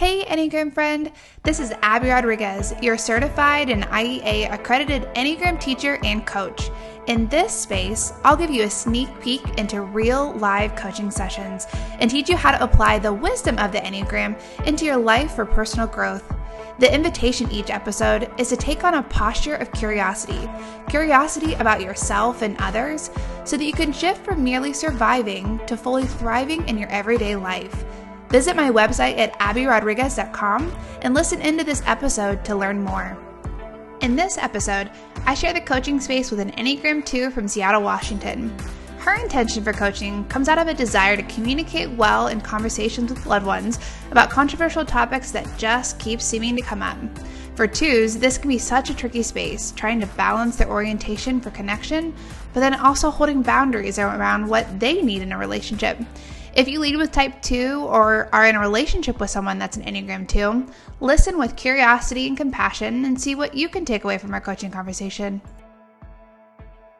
Hey, Enneagram friend. This is Abby Rodriguez, your certified and IEA accredited Enneagram teacher and coach. In this space, I'll give you a sneak peek into real live coaching sessions and teach you how to apply the wisdom of the Enneagram into your life for personal growth. The invitation each episode is to take on a posture of curiosity curiosity about yourself and others so that you can shift from merely surviving to fully thriving in your everyday life. Visit my website at abbyrodriguez.com and listen into this episode to learn more. In this episode, I share the coaching space with an Enneagram 2 from Seattle, Washington. Her intention for coaching comes out of a desire to communicate well in conversations with loved ones about controversial topics that just keep seeming to come up. For twos, this can be such a tricky space, trying to balance their orientation for connection, but then also holding boundaries around what they need in a relationship. If you lead with type 2 or are in a relationship with someone that's an Enneagram 2, listen with curiosity and compassion and see what you can take away from our coaching conversation.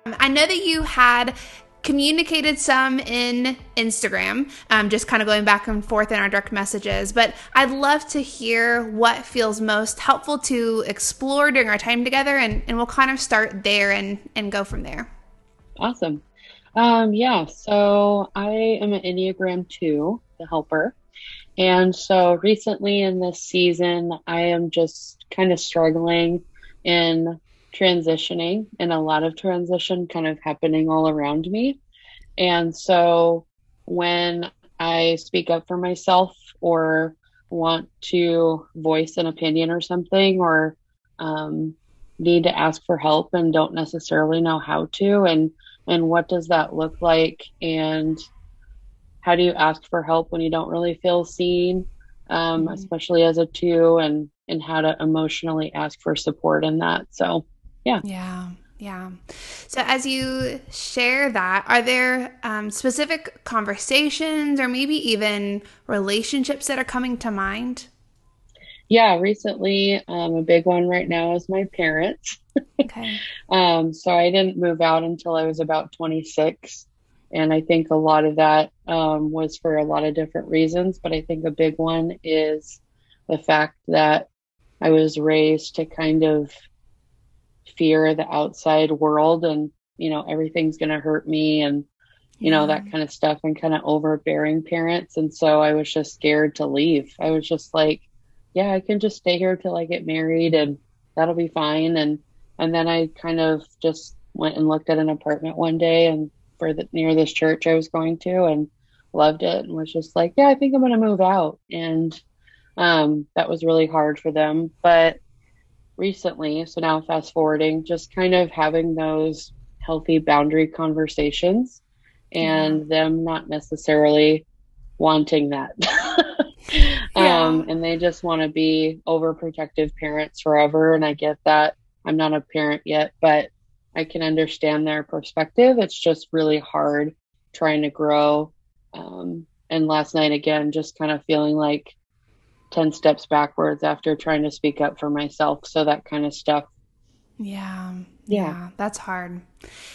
I know that you had communicated some in Instagram, um, just kind of going back and forth in our direct messages. But I'd love to hear what feels most helpful to explore during our time together, and, and we'll kind of start there and, and go from there. Awesome. Um, yeah, so I am an Enneagram 2, the helper. And so recently in this season, I am just kind of struggling in transitioning and a lot of transition kind of happening all around me. And so when I speak up for myself or want to voice an opinion or something or um, need to ask for help and don't necessarily know how to and and what does that look like? And how do you ask for help when you don't really feel seen um, mm-hmm. especially as a two and and how to emotionally ask for support in that? So yeah. Yeah yeah. So as you share that are there um, specific conversations or maybe even relationships that are coming to mind yeah recently um, a big one right now is my parents Okay. um, so I didn't move out until I was about 26. And I think a lot of that um, was for a lot of different reasons. But I think a big one is the fact that I was raised to kind of fear the outside world and, you know, everything's going to hurt me and, you know, that kind of stuff and kind of overbearing parents. And so I was just scared to leave. I was just like, yeah, I can just stay here till I get married and that'll be fine. And, and then I kind of just went and looked at an apartment one day and for the near this church I was going to and loved it and was just like, yeah, I think I'm going to move out. And um, that was really hard for them. But recently, so now fast forwarding, just kind of having those healthy boundary conversations and them not necessarily wanting that. yeah. um, and they just want to be overprotective parents forever. And I get that. I'm not a parent yet, but I can understand their perspective. It's just really hard trying to grow. Um, and last night, again, just kind of feeling like 10 steps backwards after trying to speak up for myself. So that kind of stuff. Yeah. Yeah. yeah that's hard.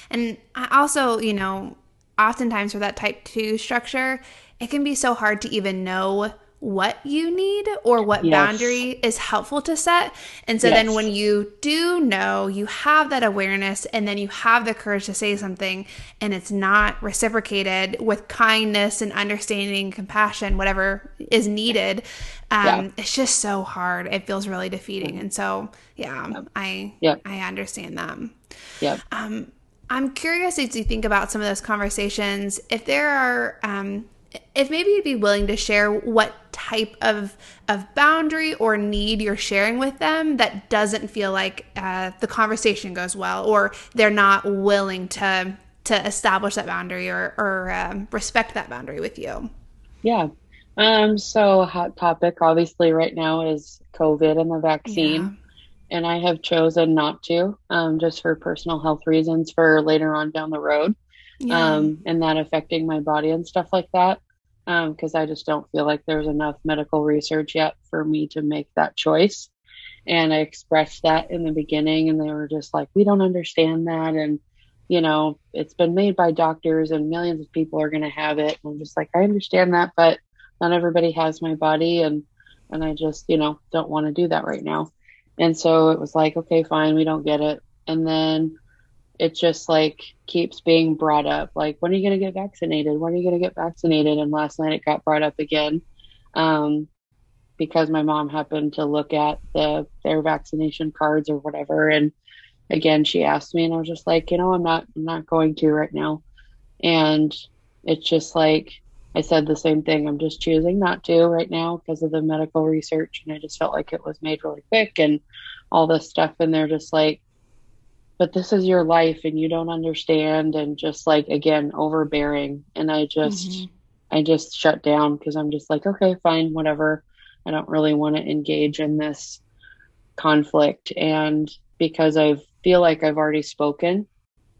And I also, you know, oftentimes for that type two structure, it can be so hard to even know what you need or what yes. boundary is helpful to set. And so yes. then when you do know, you have that awareness and then you have the courage to say something and it's not reciprocated with kindness and understanding, compassion, whatever is needed. Um, yeah. it's just so hard. It feels really defeating. And so, yeah, yep. I, yep. I understand that. Yeah. Um, I'm curious as you think about some of those conversations, if there are, um, if maybe you'd be willing to share what type of of boundary or need you're sharing with them that doesn't feel like uh, the conversation goes well or they're not willing to to establish that boundary or or um, respect that boundary with you yeah um so hot topic obviously right now is covid and the vaccine yeah. and i have chosen not to um just for personal health reasons for later on down the road yeah. um and that affecting my body and stuff like that because um, I just don't feel like there's enough medical research yet for me to make that choice. And I expressed that in the beginning, and they were just like, we don't understand that. And, you know, it's been made by doctors, and millions of people are going to have it. And I'm just like, I understand that, but not everybody has my body. And and I just, you know, don't want to do that right now. And so it was like, okay, fine, we don't get it. And then it just like keeps being brought up. Like, when are you going to get vaccinated? When are you going to get vaccinated? And last night it got brought up again. Um, because my mom happened to look at the their vaccination cards or whatever and again she asked me and I was just like, you know, I'm not I'm not going to right now. And it's just like I said the same thing. I'm just choosing not to right now because of the medical research. And I just felt like it was made really quick and all this stuff. And they're just like, but this is your life and you don't understand. And just like, again, overbearing. And I just, mm-hmm. I just shut down because I'm just like, okay, fine, whatever. I don't really want to engage in this conflict. And because I feel like I've already spoken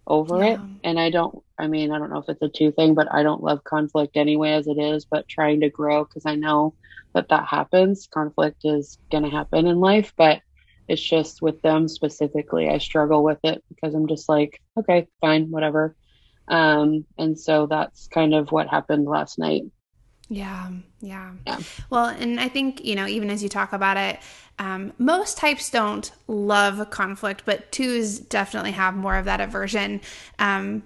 over yeah. it and i don't i mean i don't know if it's a two thing but i don't love conflict anyway as it is but trying to grow because i know that that happens conflict is going to happen in life but it's just with them specifically i struggle with it because i'm just like okay fine whatever um and so that's kind of what happened last night yeah, yeah, yeah. Well, and I think, you know, even as you talk about it, um, most types don't love conflict, but twos definitely have more of that aversion. Um,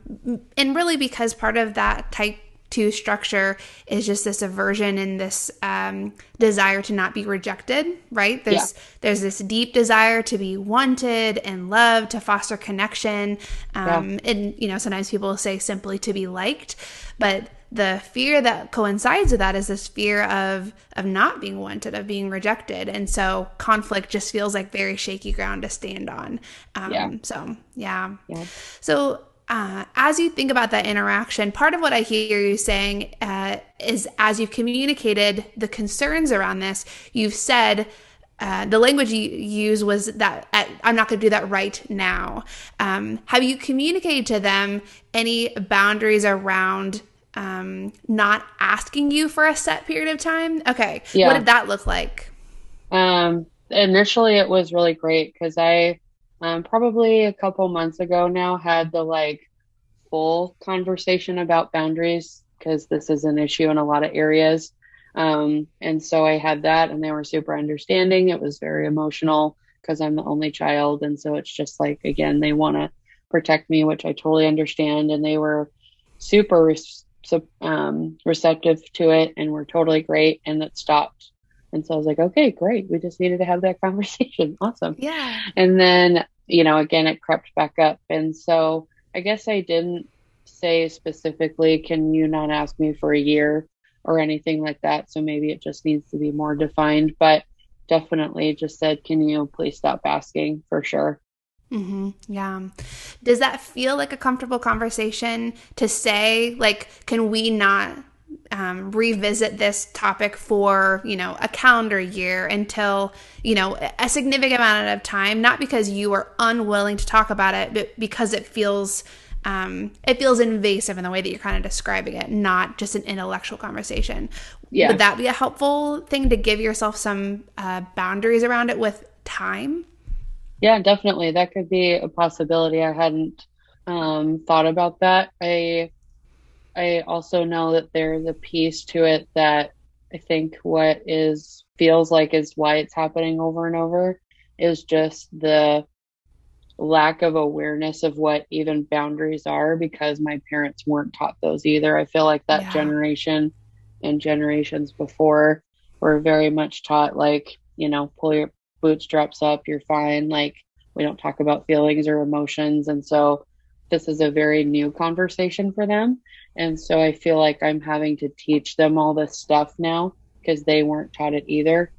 and really because part of that type two structure is just this aversion and this um, desire to not be rejected right there's yeah. there's this deep desire to be wanted and loved to foster connection um, yeah. and you know sometimes people say simply to be liked but the fear that coincides with that is this fear of of not being wanted of being rejected and so conflict just feels like very shaky ground to stand on um, yeah. so yeah, yeah. so uh, as you think about that interaction, part of what I hear you saying uh, is as you've communicated the concerns around this, you've said, uh, the language you use was that at, I'm not going to do that right now. Um, have you communicated to them any boundaries around um, not asking you for a set period of time? Okay. Yeah. What did that look like? Um, initially, it was really great because I um, probably a couple months ago now had the like full conversation about boundaries because this is an issue in a lot of areas. Um, and so I had that, and they were super understanding. It was very emotional because I'm the only child. And so it's just like, again, they want to protect me, which I totally understand. And they were super um, receptive to it and were totally great. And it stopped. And so I was like, okay, great. We just needed to have that conversation. awesome. Yeah. And then, you know, again, it crept back up. And so I guess I didn't say specifically, can you not ask me for a year or anything like that? So maybe it just needs to be more defined. But definitely just said, can you please stop asking for sure? Mm-hmm. Yeah. Does that feel like a comfortable conversation to say? Like, can we not um, revisit this topic for you know a calendar year until you know a significant amount of time? Not because you are unwilling to talk about it, but because it feels um, it feels invasive in the way that you're kind of describing it, not just an intellectual conversation. Yeah. Would that be a helpful thing to give yourself some uh, boundaries around it with time? Yeah, definitely. That could be a possibility. I hadn't um, thought about that. I I also know that there's a piece to it that I think what is feels like is why it's happening over and over is just the lack of awareness of what even boundaries are because my parents weren't taught those either. I feel like that yeah. generation and generations before were very much taught like, you know, pull your bootstraps up, you're fine. Like we don't talk about feelings or emotions. And so this is a very new conversation for them. And so I feel like I'm having to teach them all this stuff now because they weren't taught it either.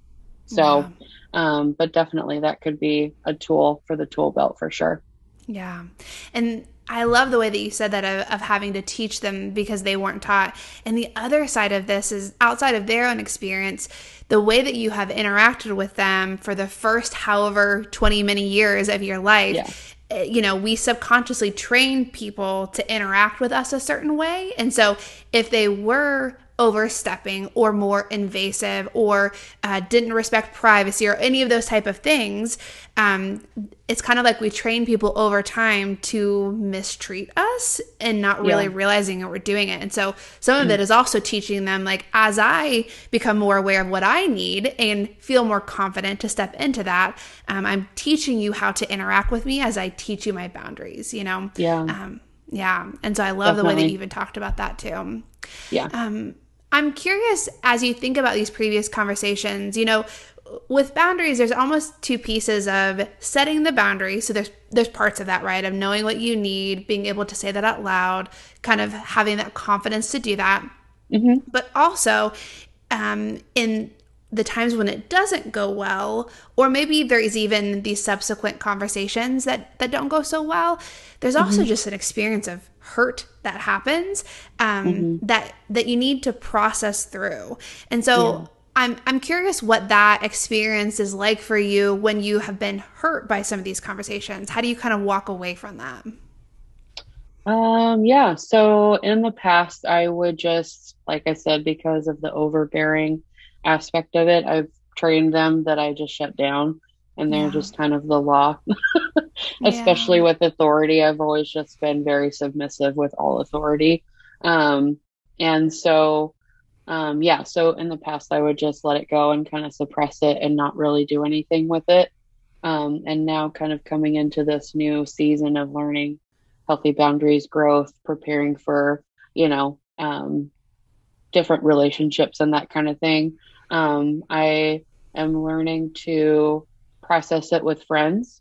So, yeah. um, but definitely that could be a tool for the tool belt for sure. Yeah. And I love the way that you said that of, of, having to teach them because they weren't taught. And the other side of this is outside of their own experience, the way that you have interacted with them for the first however 20 many years of your life. Yeah. You know, we subconsciously train people to interact with us a certain way. And so if they were overstepping or more invasive or uh, didn't respect privacy or any of those type of things um, it's kind of like we train people over time to mistreat us and not really yeah. realizing that we're doing it and so some of mm. it is also teaching them like as i become more aware of what i need and feel more confident to step into that um, i'm teaching you how to interact with me as i teach you my boundaries you know yeah um, yeah and so i love Definitely. the way that you even talked about that too yeah um I'm curious as you think about these previous conversations, you know, with boundaries there's almost two pieces of setting the boundary. So there's there's parts of that right? Of knowing what you need being able to say that out loud kind of having that confidence to do that. Mm-hmm. but also um, in the times when it doesn't go well or maybe there's even these subsequent conversations that that don't go so well there's also mm-hmm. just an experience of hurt that happens um, mm-hmm. that that you need to process through. And so yeah. I'm I'm curious what that experience is like for you when you have been hurt by some of these conversations. How do you kind of walk away from that? Um yeah, so in the past I would just like I said because of the overbearing aspect of it, I've trained them that I just shut down and they're yeah. just kind of the law. Especially yeah. with authority, I've always just been very submissive with all authority. Um, and so, um, yeah, so in the past, I would just let it go and kind of suppress it and not really do anything with it. Um, and now, kind of coming into this new season of learning healthy boundaries, growth, preparing for, you know, um, different relationships and that kind of thing. Um, I am learning to process it with friends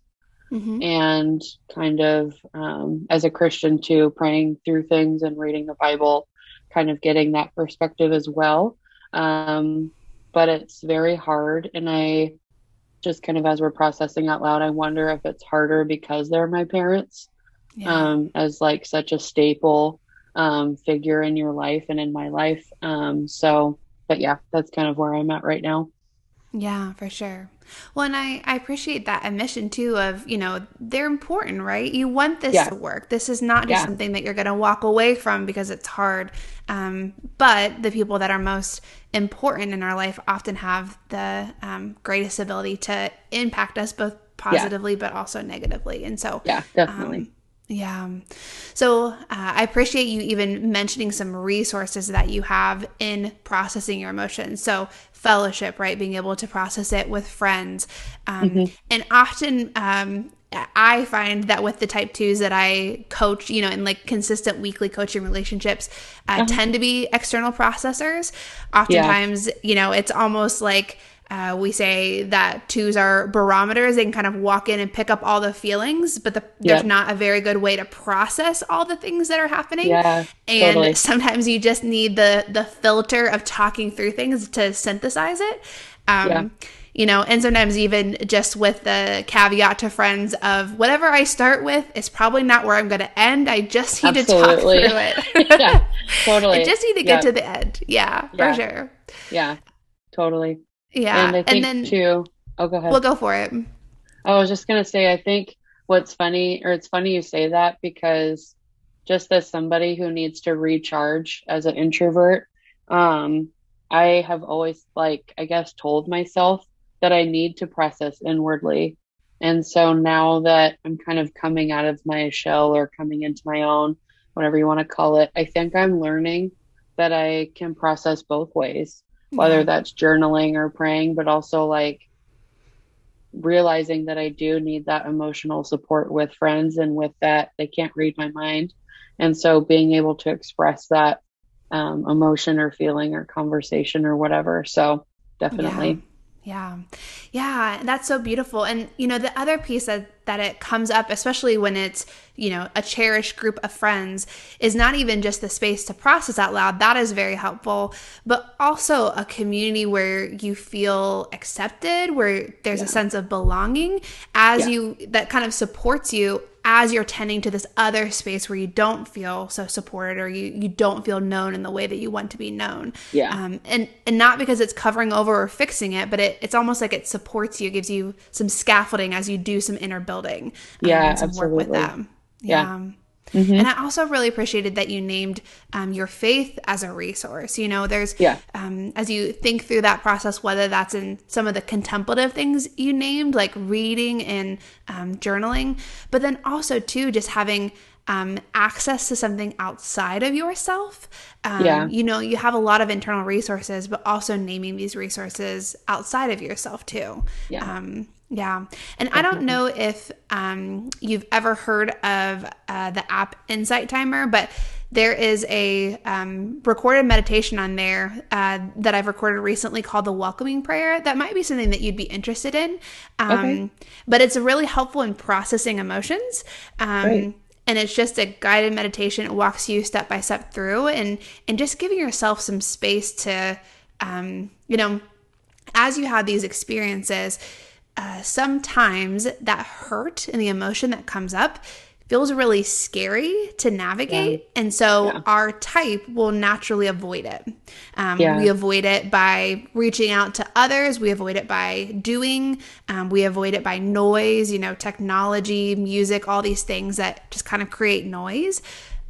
mm-hmm. and kind of um, as a Christian too, praying through things and reading the Bible, kind of getting that perspective as well. Um, but it's very hard. And I just kind of, as we're processing out loud, I wonder if it's harder because they're my parents yeah. um, as like such a staple um, figure in your life and in my life. Um, so, but yeah, that's kind of where I'm at right now. Yeah, for sure. Well, and I, I appreciate that admission too of, you know, they're important, right? You want this yeah. to work. This is not just yeah. something that you're going to walk away from because it's hard. Um, but the people that are most important in our life often have the um, greatest ability to impact us both positively yeah. but also negatively. And so, yeah, definitely. Um, yeah. So uh, I appreciate you even mentioning some resources that you have in processing your emotions. So fellowship, right? Being able to process it with friends. Um, mm-hmm. And often, um, I find that with the type twos that I coach, you know, in like consistent weekly coaching relationships, uh, uh-huh. tend to be external processors. Oftentimes, yeah. you know, it's almost like uh, we say that twos are barometers. They can kind of walk in and pick up all the feelings, but the, there's not a very good way to process all the things that are happening. Yeah, and totally. sometimes you just need the the filter of talking through things to synthesize it. Um, yeah. You know, and sometimes even just with the caveat to friends of whatever I start with is probably not where I'm going to end. I just need Absolutely. to talk through it. yeah, totally. I just need to get to the end. Yeah, yeah, for sure. Yeah, totally. Yeah. And I think and then, too, oh, go ahead. We'll go for it. I was just going to say, I think what's funny, or it's funny you say that because just as somebody who needs to recharge as an introvert, um, I have always, like, I guess, told myself that I need to process inwardly. And so now that I'm kind of coming out of my shell or coming into my own, whatever you want to call it, I think I'm learning that I can process both ways whether that's journaling or praying, but also like realizing that I do need that emotional support with friends and with that they can't read my mind. And so being able to express that um, emotion or feeling or conversation or whatever. So definitely. Yeah. Yeah. Yeah. That's so beautiful. And, you know, the other piece that, that it comes up, especially when it's, you know, a cherished group of friends, is not even just the space to process out loud. That is very helpful, but also a community where you feel accepted, where there's yeah. a sense of belonging as yeah. you, that kind of supports you as you're tending to this other space where you don't feel so supported or you, you don't feel known in the way that you want to be known. Yeah. Um, and, and not because it's covering over or fixing it, but it, it's almost like it supports you, gives you some scaffolding as you do some inner building. Um, yeah. some absolutely. work with them. Yeah. yeah. Mm-hmm. And I also really appreciated that you named um, your faith as a resource. You know, there's, yeah. um, as you think through that process, whether that's in some of the contemplative things you named, like reading and um, journaling, but then also, too, just having um, access to something outside of yourself. Um, yeah. You know, you have a lot of internal resources, but also naming these resources outside of yourself too. Yeah. Um, yeah. And I don't know if um, you've ever heard of uh, the app Insight Timer, but there is a um, recorded meditation on there uh, that I've recorded recently called the Welcoming Prayer. That might be something that you'd be interested in. Um, okay. But it's really helpful in processing emotions. Um, and it's just a guided meditation. It walks you step by step through and, and just giving yourself some space to, um, you know, as you have these experiences, uh, sometimes that hurt and the emotion that comes up feels really scary to navigate. Yeah. And so yeah. our type will naturally avoid it. Um, yeah. We avoid it by reaching out to others, we avoid it by doing, um, we avoid it by noise, you know, technology, music, all these things that just kind of create noise.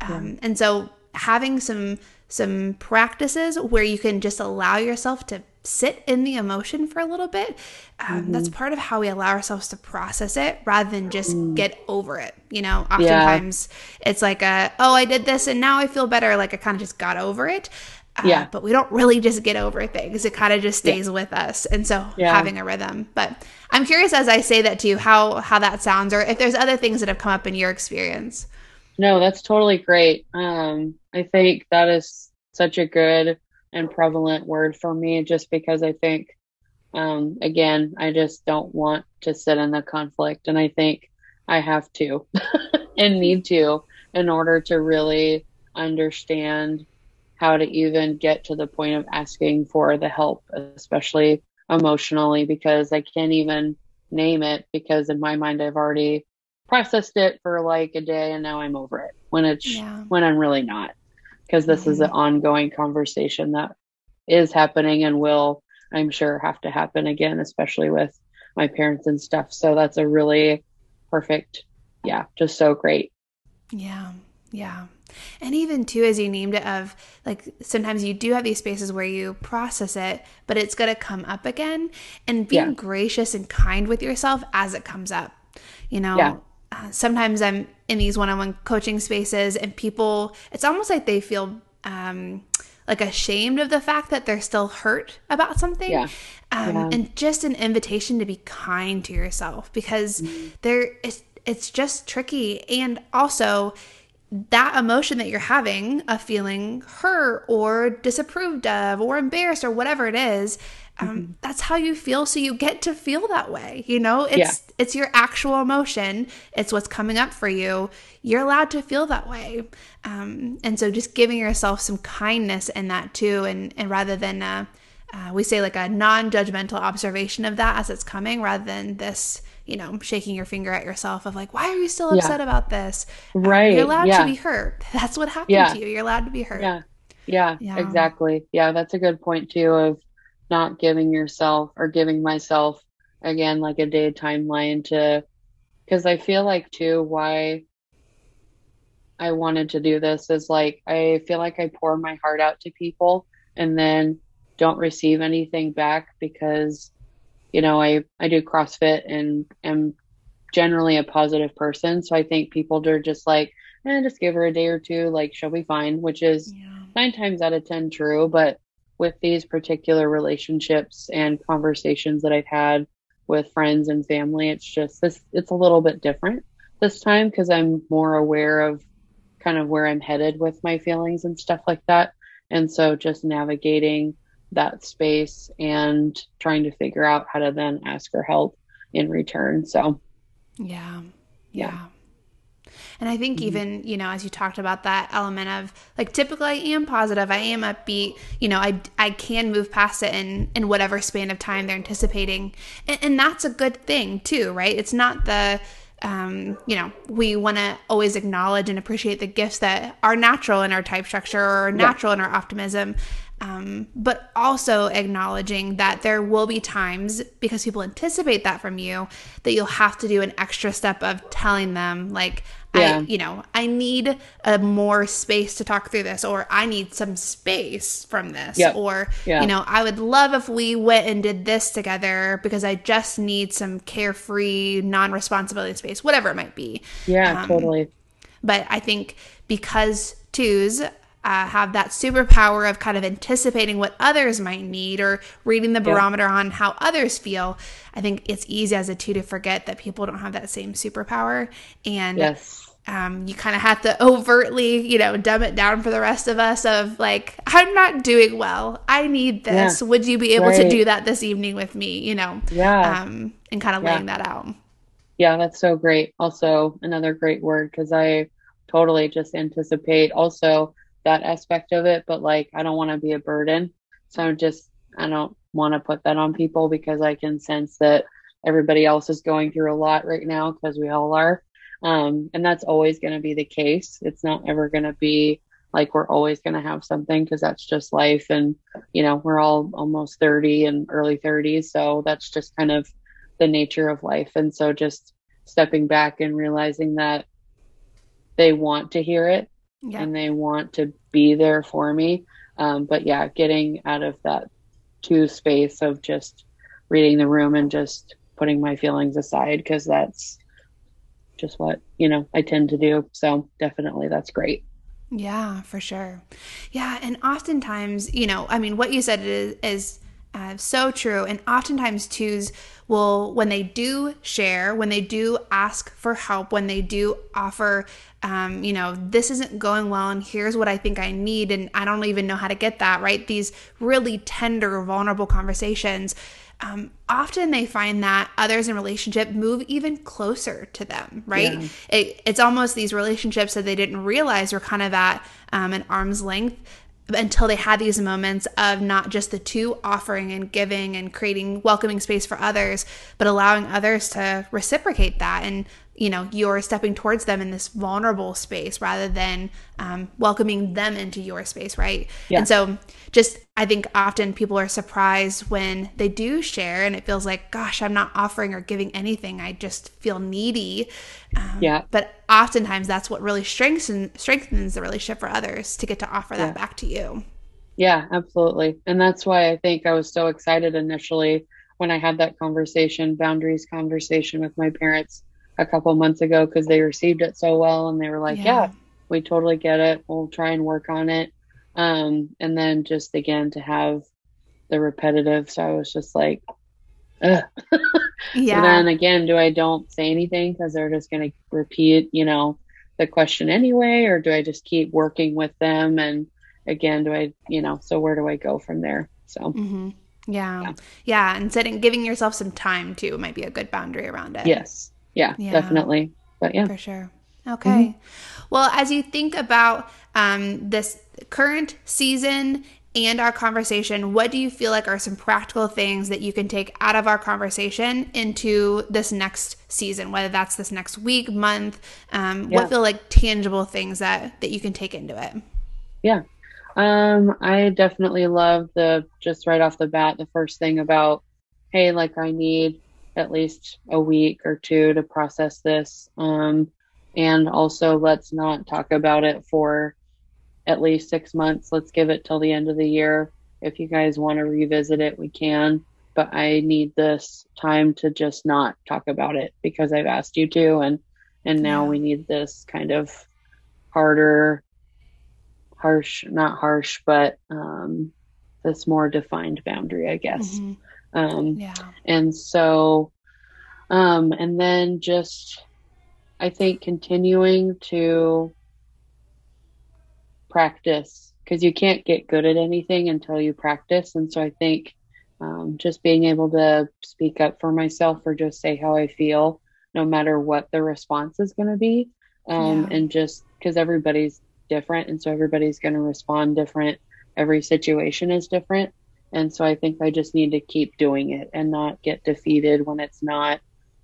Um, and so having some some practices where you can just allow yourself to sit in the emotion for a little bit. Um, mm-hmm. That's part of how we allow ourselves to process it rather than just mm. get over it. You know, oftentimes yeah. it's like, a, oh, I did this and now I feel better. Like I kind of just got over it. Uh, yeah. But we don't really just get over things. It kind of just stays yeah. with us. And so yeah. having a rhythm. But I'm curious as I say that to you, how how that sounds, or if there's other things that have come up in your experience. No, that's totally great. Um, I think that is such a good and prevalent word for me just because I think, um, again, I just don't want to sit in the conflict. And I think I have to and need to in order to really understand how to even get to the point of asking for the help, especially emotionally, because I can't even name it because in my mind I've already processed it for like a day and now I'm over it when it's yeah. when I'm really not because this mm-hmm. is an ongoing conversation that is happening and will I'm sure have to happen again especially with my parents and stuff. So that's a really perfect yeah just so great. Yeah yeah. And even too as you named it of like sometimes you do have these spaces where you process it but it's going to come up again. And being yeah. gracious and kind with yourself as it comes up you know? Yeah. Sometimes I'm in these one on one coaching spaces and people, it's almost like they feel um, like ashamed of the fact that they're still hurt about something. Yeah. Um, yeah. And just an invitation to be kind to yourself because mm-hmm. there is, it's just tricky. And also, that emotion that you're having of feeling hurt or disapproved of or embarrassed or whatever it is um, mm-hmm. that's how you feel so you get to feel that way you know? It's yeah. it's your actual emotion. It's what's coming up for you. You're allowed to feel that way. Um, and so just giving yourself some kindness in that too and and rather than uh, uh, we say like a non-judgmental observation of that as it's coming rather than this you know shaking your finger at yourself of like why are you still upset yeah. about this? Right. uh, you're allowed yeah. to be hurt. That's what happened to you. You're allowed to be hurt. Yeah. Yeah, yeah, exactly. Yeah, that's a good point too of not giving yourself or giving myself again like a day timeline to because I feel like too why I wanted to do this is like I feel like I pour my heart out to people and then don't receive anything back because you know I I do CrossFit and am generally a positive person so I think people are just like eh, just give her a day or two like she'll be fine which is yeah. nine times out of ten true but with these particular relationships and conversations that I've had with friends and family. It's just this, it's a little bit different this time because I'm more aware of kind of where I'm headed with my feelings and stuff like that. And so just navigating that space and trying to figure out how to then ask for help in return. So, yeah. Yeah. yeah. And I think mm-hmm. even, you know, as you talked about that element of like typically I am positive, I am upbeat, you know, I, I can move past it in, in whatever span of time they're anticipating. And, and that's a good thing too, right? It's not the, um, you know, we want to always acknowledge and appreciate the gifts that are natural in our type structure or natural yeah. in our optimism. Um, but also acknowledging that there will be times because people anticipate that from you that you'll have to do an extra step of telling them like yeah. I, you know, I need a more space to talk through this, or I need some space from this, yep. or yeah. you know, I would love if we went and did this together because I just need some carefree, non-responsibility space, whatever it might be. Yeah, um, totally. But I think because twos uh, have that superpower of kind of anticipating what others might need or reading the barometer yeah. on how others feel. I think it's easy as a two to forget that people don't have that same superpower. And yes. um, you kind of have to overtly, you know, dumb it down for the rest of us of like, I'm not doing well. I need this. Yeah. Would you be able right. to do that this evening with me? You know? Yeah. Um, and kind of yeah. laying that out. Yeah, that's so great. Also, another great word because I totally just anticipate also that aspect of it, but like I don't want to be a burden. So I'm just I don't want to put that on people because I can sense that everybody else is going through a lot right now because we all are. Um, and that's always going to be the case. It's not ever going to be like we're always going to have something because that's just life. And, you know, we're all almost 30 and early 30s. So that's just kind of the nature of life. And so just stepping back and realizing that they want to hear it yeah. and they want to be there for me. Um, but yeah, getting out of that two space of just reading the room and just putting my feelings aside because that's just what you know I tend to do. So definitely, that's great. Yeah, for sure. Yeah, and oftentimes, you know, I mean, what you said is, is uh, so true. And oftentimes, twos will, when they do share, when they do ask for help, when they do offer, um, you know, this isn't going well, and here's what I think I need, and I don't even know how to get that, right? These really tender, vulnerable conversations. Um, often they find that others in relationship move even closer to them, right? Yeah. It, it's almost these relationships that they didn't realize were kind of at um, an arm's length until they had these moments of not just the two offering and giving and creating welcoming space for others, but allowing others to reciprocate that. And you know you're stepping towards them in this vulnerable space rather than um, welcoming them into your space right? Yeah. and so just i think often people are surprised when they do share and it feels like gosh i'm not offering or giving anything. I just feel needy. Um, yeah. but oftentimes that's what really strengthens strengthens the relationship for others to get to offer that yeah. back to you. Yeah absolutely. And that's why i think i was so excited initially when i had that conversation boundaries conversation with my parents a couple months ago because they received it so well and they were like, yeah. yeah. we totally get it. We'll try and work on it. Um, and then just again to have the repetitive. So I was just like, Ugh. yeah. and then again, do I don't say anything because they're just going to repeat, you know, the question anyway, or do I just keep working with them? And again, do I, you know, so where do I go from there? So. Mm-hmm. Yeah. yeah. Yeah. And setting, giving yourself some time too might be a good boundary around it. Yes yeah, yeah, definitely. But yeah, for sure. Okay. Mm-hmm. Well, as you think about um, this current season and our conversation, what do you feel like are some practical things that you can take out of our conversation into this next season, whether that's this next week, month? Um, yeah. What feel like tangible things that that you can take into it? Yeah, um, I definitely love the just right off the bat the first thing about hey, like I need at least a week or two to process this. Um, and also, let's not talk about it for at least six months. Let's give it till the end of the year. If you guys want to revisit it, we can. But I need this time to just not talk about it because I've asked you to, and and now we need this kind of harder, harsh, not harsh, but um, this more defined boundary, I guess. Mm-hmm. Um, yeah. And so, um, and then just, I think continuing to practice because you can't get good at anything until you practice. And so I think um, just being able to speak up for myself or just say how I feel, no matter what the response is going to be. Um, yeah. And just because everybody's different. And so everybody's going to respond different. Every situation is different. And so I think I just need to keep doing it and not get defeated when it's not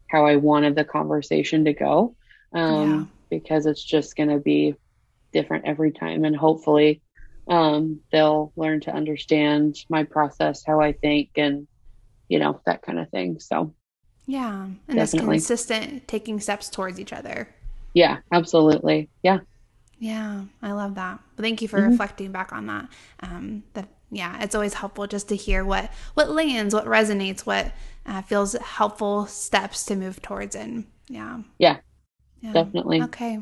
how I wanted the conversation to go. Um, yeah. Because it's just going to be different every time. And hopefully um, they'll learn to understand my process, how I think, and you know that kind of thing. So yeah, and it's consistent taking steps towards each other. Yeah, absolutely. Yeah. Yeah, I love that. thank you for mm-hmm. reflecting back on that. Um, that yeah, it's always helpful just to hear what what lands, what resonates, what uh, feels helpful steps to move towards. And yeah, yeah, yeah. definitely. Okay.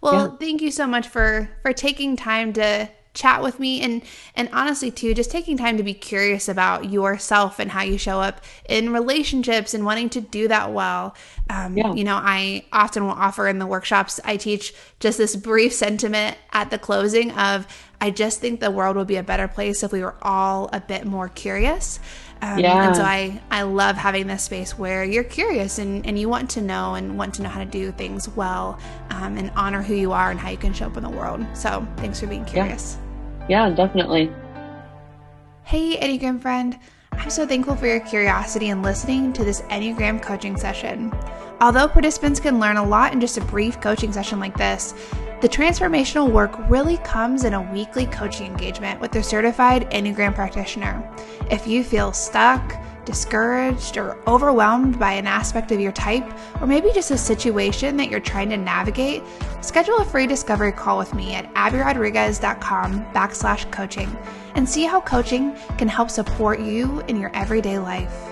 Well, yeah. thank you so much for for taking time to chat with me and and honestly too just taking time to be curious about yourself and how you show up in relationships and wanting to do that well um, yeah. you know i often will offer in the workshops i teach just this brief sentiment at the closing of i just think the world would be a better place if we were all a bit more curious um, yeah. And so I, I love having this space where you're curious and, and you want to know and want to know how to do things well um, and honor who you are and how you can show up in the world. So thanks for being curious. Yeah, yeah definitely. Hey, Enneagram friend. I'm so thankful for your curiosity and listening to this Enneagram coaching session. Although participants can learn a lot in just a brief coaching session like this, the transformational work really comes in a weekly coaching engagement with a certified Enneagram practitioner. If you feel stuck, discouraged, or overwhelmed by an aspect of your type, or maybe just a situation that you're trying to navigate, schedule a free discovery call with me at abbyrodriguez.com backslash coaching and see how coaching can help support you in your everyday life.